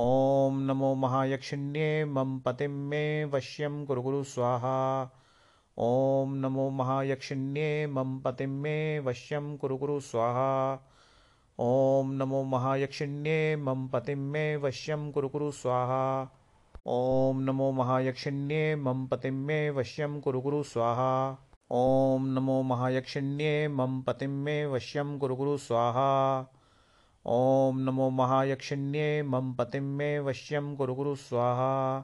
ॐ नमो महायक्षिण्ये मम पतिं मे वश्यं कुरु गुरु स्वाहा। ॐ नमो महायक्षिण्ये मम पतिं मे वश्यं कुरु गुरु स्वाहा। ॐ नमो महायक्षिण्ये मम पतिं मे वश्यं कुरु गुरु स्वाहा। ॐ नमो महायक्षिण्ये मम पतिं मे वश्यं कुरु गुरु स्वाहा। ॐ नमो महायक्षिण्ये मम पतिं मे वश्यं कुरु गुरु स्वाहा ॐ नमो महायक्षिण्ये मम पतिं मे वश्यं कुरु गुरु स्वाहा।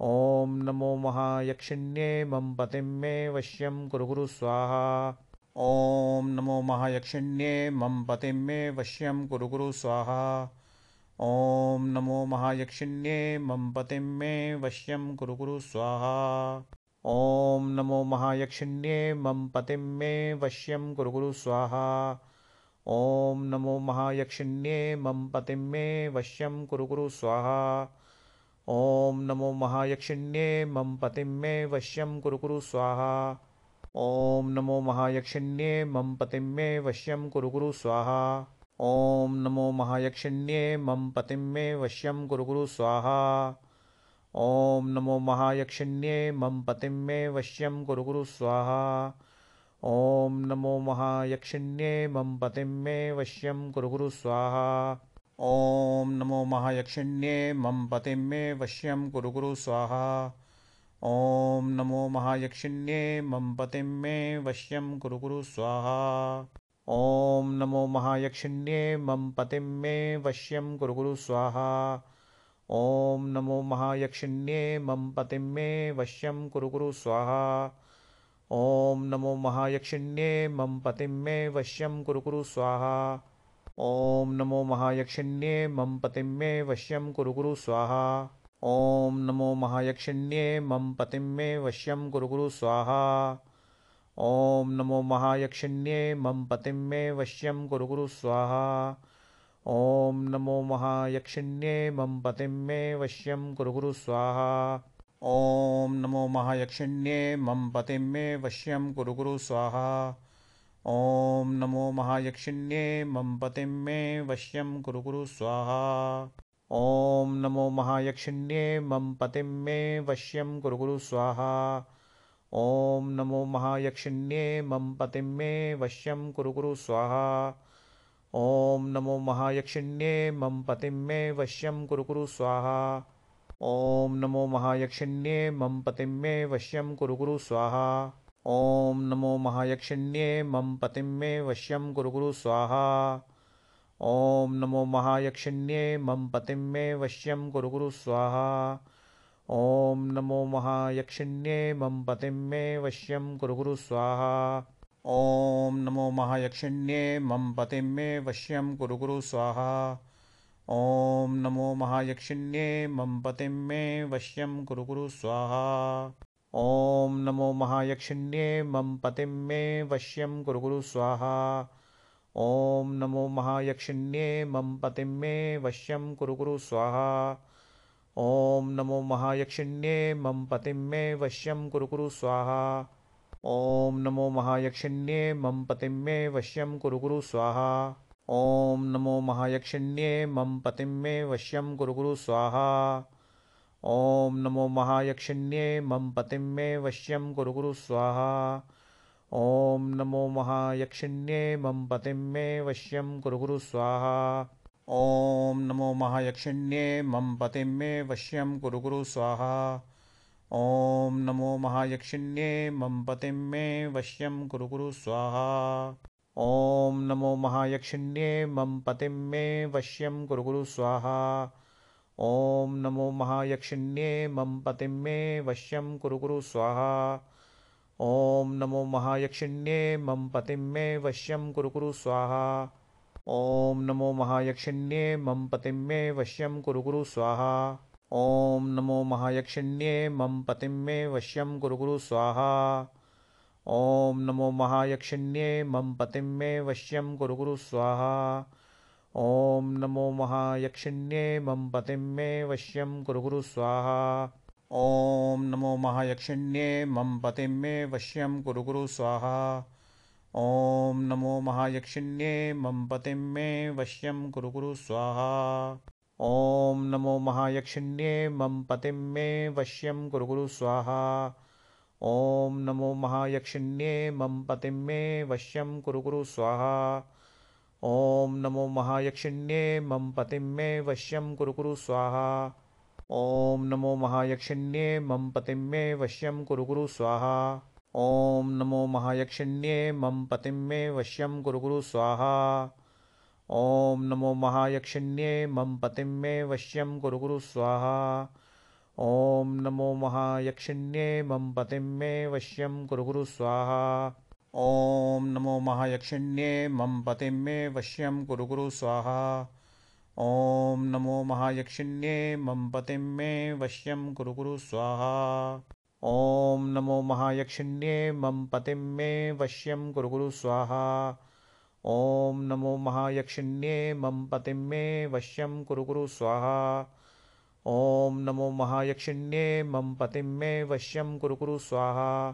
ॐ नमो महायक्षिण्ये मम पतिं मे वश्यं कुरु गुरु स्वाहा। ॐ नमो महायक्षिण्ये मम पतिं मे वश्यं कुरु गुरु स्वाहा। ॐ नमो महायक्षिण्ये मम पतिं मे वश्यं कुरु गुरु स्वाहा। ॐ नमो महायक्षिण्ये मम पतिं मे वश्यं कुरु गुरु स्वाहा ॐ नमो महायक्षिण्ये मम पतिं मे वश्यं कुरु गुरु स्वाहा। ॐ नमो महायक्षिण्ये मम पतिं मे वश्यं कुरु गुरु स्वाहा। ॐ नमो महायक्षिण्ये मम पतिं मे वश्यं कुरु गुरु स्वाहा। ॐ नमो महायक्षिण्ये मम पतिं मे वश्यं कुरु गुरु स्वाहा। ॐ नमो महायक्षिण्ये मम पतिं मे वश्यं कुरु गुरु स्वाहा ॐ नमो महायक्षिण्ये मम पतिं मे वश्यं कुरु गुरु स्वाहा। ॐ नमो महायक्षिण्ये मम पतिं मे वश्यं कुरु गुरु स्वाहा। ॐ नमो महायक्षिण्ये मम पतिं मे वश्यं कुरु गुरु स्वाहा। ॐ नमो महायक्षिण्ये मम पतिं मे वश्यं कुरु गुरु स्वाहा। ॐ नमो महायक्षिण्ये मम पतिं मे वश्यं कुरु गुरु स्वाहा ॐ नमो महायक्षिण्ये मम पतिं मे वश्यं कुरु गुरु स्वाहा। ॐ नमो महायक्षिण्ये मम पतिं मे वश्यं कुरु गुरु स्वाहा। ॐ नमो महायक्षिण्ये मम पतिं मे वश्यं कुरु गुरु स्वाहा। ॐ नमो महायक्षिण्ये मम पतिं मे वश्यं कुरु गुरु स्वाहा। ॐ नमो महायक्षिण्ये मम पतिं मे वश्यं कुरु गुरु स्वाहा। ॐ नमो महायक्षिण्ये मम पतिं मे वश्यं कुरु गुरु स्वाहा। ॐ नमो महायक्षिण्ये मम पतिं मे वश्यं कुरु गुरु स्वाहा। ॐ नमो महायक्षिण्ये मम पतिं मे वश्यं कुरु गुरु स्वाहा। ॐ नमो महायक्षिण्ये मम पतिं मे वश्यं कुरु गुरु स्वाहा। ॐ नमो महायक्षिण्ये मम पतिं मे वश्यं कुरु गुरु स्वाहा ॐ नमो महायक्षिण्ये मम पतिं मे वश्यं कुरु गुरु स्वाहा। ॐ नमो महायक्षिण्ये मम पतिं मे वश्यं कुरु गुरु स्वाहा। ॐ नमो महायक्षिण्ये मम पतिं मे वश्यं कुरु गुरु स्वाहा। ॐ नमो महायक्षिण्ये मम पतिं मे वश्यं कुरु गुरु स्वाहा। ॐ नमो महायक्षिण्ये मम पतिं मे वश्यं कुरु गुरु स्वाहा। ॐ नमो महायक्षिण्ये मम पतिं मे वश्यं कुरु गुरु स्वाहा। ॐ नमो महायक्षिण्ये मम पतिं मे वश्यं कुरु गुरु स्वाहा। ॐ नमो महायक्षिण्ये मम पतिं मे वश्यं कुरु गुरु स्वाहा। ॐ नमो महायक्षिण्ये मम पतिं मे वश्यं कुरु गुरु स्वाहा। ॐ नमो महायक्षिण्ये मम पतिं मे वश्यं कुरु गुरु स्वाहा ॐ नमो महायक्षिण्ये मम पतिं मे वश्यं कुरु गुरु स्वाहा। ॐ नमो महायक्षिण्ये मम पतिं मे वश्यं कुरु गुरु स्वाहा। ॐ नमो महायक्षिण्ये मम पतिं मे वश्यं कुरु गुरु स्वाहा। ॐ नमो महायक्षिण्ये मम पतिं मे वश्यं कुरु गुरु स्वाहा। ॐ नमो महायक्षिण्ये मम पतिं मे वश्यं कुरु गुरु स्वाहा ॐ नमो महायक्षिण्ये मम पतिं मे वश्यं कुरु गुरु स्वाहा। ॐ नमो महायक्षिण्ये मम पतिं मे वश्यं कुरु गुरु स्वाहा। ॐ नमो महायक्षिण्ये मम पतिं मे वश्यं कुरु कुरु स्वाहा। ॐ नमो महायक्षिण्ये मम पतिं मे वश्यं कुरु कुरु स्वाहा। ॐ नमो महायक्षिण्ये मम पतिं मे वश्यं कुरु कुरु स्वाहा ॐ नमो महायक्षिण्ये मम पतिं मे वश्यं कुरु कुरु स्वाहा। ॐ नमो महायक्षिण्ये मम पतिं मे वश्यं कुरु कुरु स्वाहा। ॐ नमो महायक्षिण्ये मम पतिं मे वश्यं कुरु गुरु स्वाहा। ॐ नमो महायक्षिण्ये मम पतिं मे वश्यं कुरु गुरु स्वाहा। ॐ नमो महायक्षिण्ये मम पतिं मे वश्यं कुरु गुरु स्वाहा ॐ नमो महायक्षिण्ये मम पतिं मे वश्यं कुरु गुरु स्वाहा। ॐ नमो महायक्षिण्ये मम पतिं मे वश्यं कुरु गुरु स्वाहा। ॐ नमो महायक्षिण्ये मम पतिं मे वश्यं कुरु गुरु स्वाहा। ॐ नमो महायक्षिण्ये मम पतिं मे वश्यं कुरु गुरु स्वाहा। ॐ नमो महायक्षिण्ये मम पतिं मे वश्यं कुरु गुरु स्वाहा ॐ नमो महायक्षिण्ये मम पतिं मे वश्यं कुरु गुरु स्वाहा। ॐ नमो महायक्षिण्ये मम पतिं मे वश्यं कुरु गुरु स्वाहा। ॐ नमो महायक्षिण्ये मम पतिं मे वश्यं कुरु गुरु स्वाहा। ॐ नमो महायक्षिण्ये मम पतिं मे वश्यं कुरु गुरु स्वाहा। ॐ नमो महायक्षिण्ये मम पतिं मे वश्यं कुरु गुरु स्वाहा ॐ नमो महायक्षिण्ये मम पतिं मे वश्यं कुरु गुरु स्वाहा।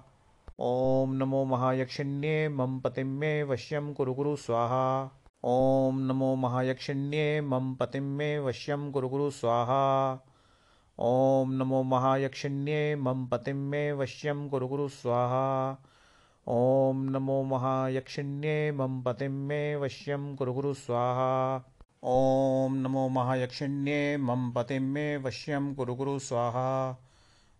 ॐ नमो महायक्षिण्ये मम पतिं मे वश्यं कुरु गुरु स्वाहा। ॐ नमो महायक्षिण्ये मम पतिं मे वश्यं कुरु गुरु स्वाहा। ॐ नमो महायक्षिण्ये मम पतिं मे वश्यं कुरु गुरु स्वाहा। ॐ नमो महायक्षिण्ये मम पतिं मे वश्यं कुरु गुरु स्वाहा। ॐ नमो महायक्षिण्ये मम पतिं मे वश्यं कुरु गुरु स्वाहा।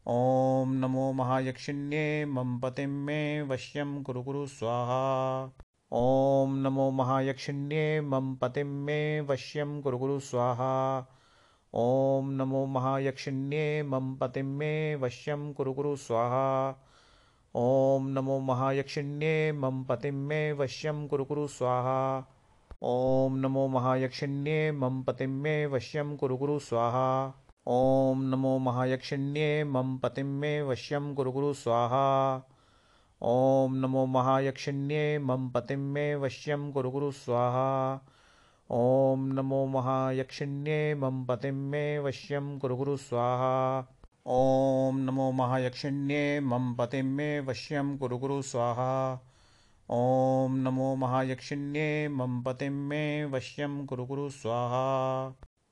ॐ नमो महायक्षिण्ये मम पतिं मे वश्यं कुरु गुरु स्वाहा। ॐ नमो महायक्षिण्ये मम पतिं मे वश्यं कुरु गुरु स्वाहा। ॐ नमो महायक्षिण्ये मम पतिं मे वश्यं कुरु गुरु स्वाहा। ॐ नमो महायक्षिण्ये मम पतिं मे वश्यं कुरु गुरु स्वाहा ॐ नमो महायक्षिण्ये मम पतिं मे वश्यं कुरु गुरु स्वाहा। ॐ नमो महायक्षिण्ये मम पतिं मे वश्यं कुरु गुरु स्वाहा। ॐ नमो महायक्षिण्ये मम पतिं मे वश्यं कुरु गुरु स्वाहा। ॐ नमो महायक्षिण्ये मम पतिं मे वश्यं कुरु गुरु स्वाहा। ॐ नमो महायक्षिण्ये मम पतिं मे वश्यं कुरु गुरु स्वाहा। ॐ नमो महायक्षिण्ये मम पतिं मे वश्यं कुरु गुरु स्वाहा।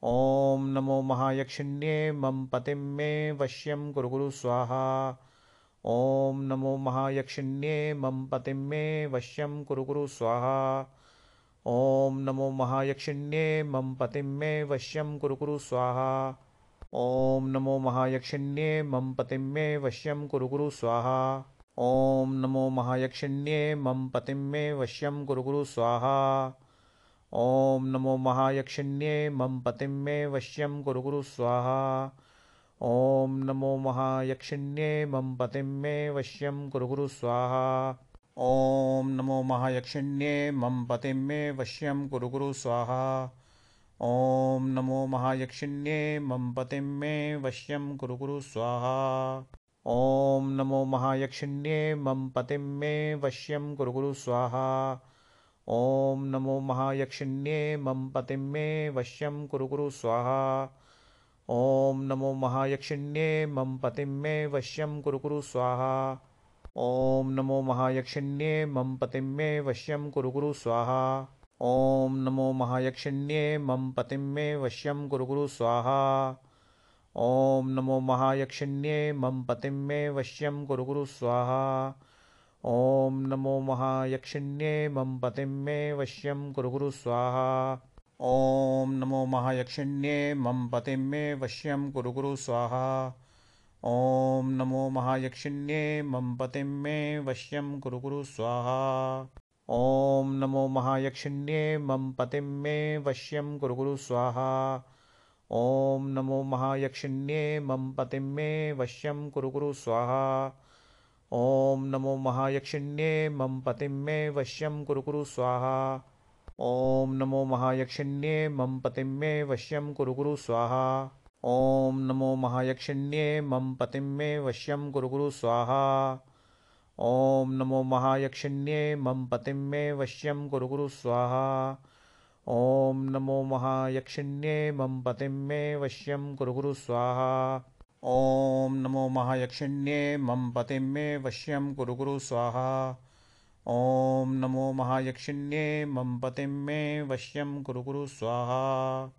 ॐ नमो महायक्षिण्ये मम पतिं मे वश्यं कुरु गुरु स्वाहा। ॐ नमो महायक्षिण्ये मम पतिं मे वश्यं कुरु गुरु स्वाहा। ॐ नमो महायक्षिण्ये मम पतिं मे वश्यं कुरु गुरु स्वाहा। ॐ नमो महायक्षिण्ये मम पतिं मे वश्यं कुरु गुरु स्वाहा ॐ नमो महायक्षिण्ये मम पतिं मे वश्यं कुरु गुरु स्वाहा। ॐ नमो महायक्षिण्ये मम पतिं मे वश्यं कुरु गुरु स्वाहा। ॐ नमो महायक्षिण्ये मम पतिं मे वश्यं कुरु गुरु स्वाहा। ॐ नमो महायक्षिण्ये मम पतिं मे वश्यं कुरु गुरु स्वाहा। ॐ नमो महायक्षिण्ये मम पतिं मे वश्यं कुरु गुरु स्वाहा। ॐ नमो महायक्षिण्ये मम पतिं मे वश्यं कुरु गुरु स्वाहा। ॐ नमो महायक्षिण्ये मम पतिं मे वश्यं कुरु गुरु स्वाहा। ॐ नमो महायक्षिण्ये मम पतिं मे वश्यं कुरु गुरु स्वाहा। ॐ नमो महायक्षिण्ये मम पतिं मे वश्यं कुरु गुरु स्वाहा। ॐ नमो महायक्षिण्ये मम पतिं मे वश्यं कुरु गुरु स्वाहा ॐ नमो महायक्षिण्ये मम पतिं मे वश्यं कुरु गुरु स्वाहा। ॐ नमो महायक्षिण्ये मम पतिं मे वश्यं कुरु गुरु स्वाहा। ॐ नमो महायक्षिण्ये मम पतिं मे वश्यं कुरु गुरु स्वाहा। ॐ नमो महायक्षिण्ये मम पतिं मे वश्यं कुरु गुरु स्वाहा। ॐ नमो महायक्षिण्ये मम पतिं मे वश्यं कुरु गुरु स्वाहा ॐ नमो महायक्षिण्ये मम पतिं मे वश्यं कुरु गुरु स्वाहा। ॐ नमो महायक्षिण्ये मम पतिं मे वश्यं कुरु गुरु स्वाहा। ॐ नमो महायक्षिण्ये मम पतिं मे वश्यं कुरु गुरु स्वाहा। ॐ नमो महायक्षिण्ये मम पतिं मे वश्यं कुरु गुरु स्वाहा। ॐ नमो महायक्षिण्ये मम पतिं मे वश्यं कुरु गुरु स्वाहा ॐ नमो महायक्षिण्ये मम पतिं मे वश्यं कुरु गुरु स्वाहा। ॐ नमो महायक्षिण्ये मम पतिं मे वश्यं कुरु गुरु स्वाहा। ॐ नमो महायक्षिण्ये मम पतिं मे वश्यं कुरु गुरु स्वाहा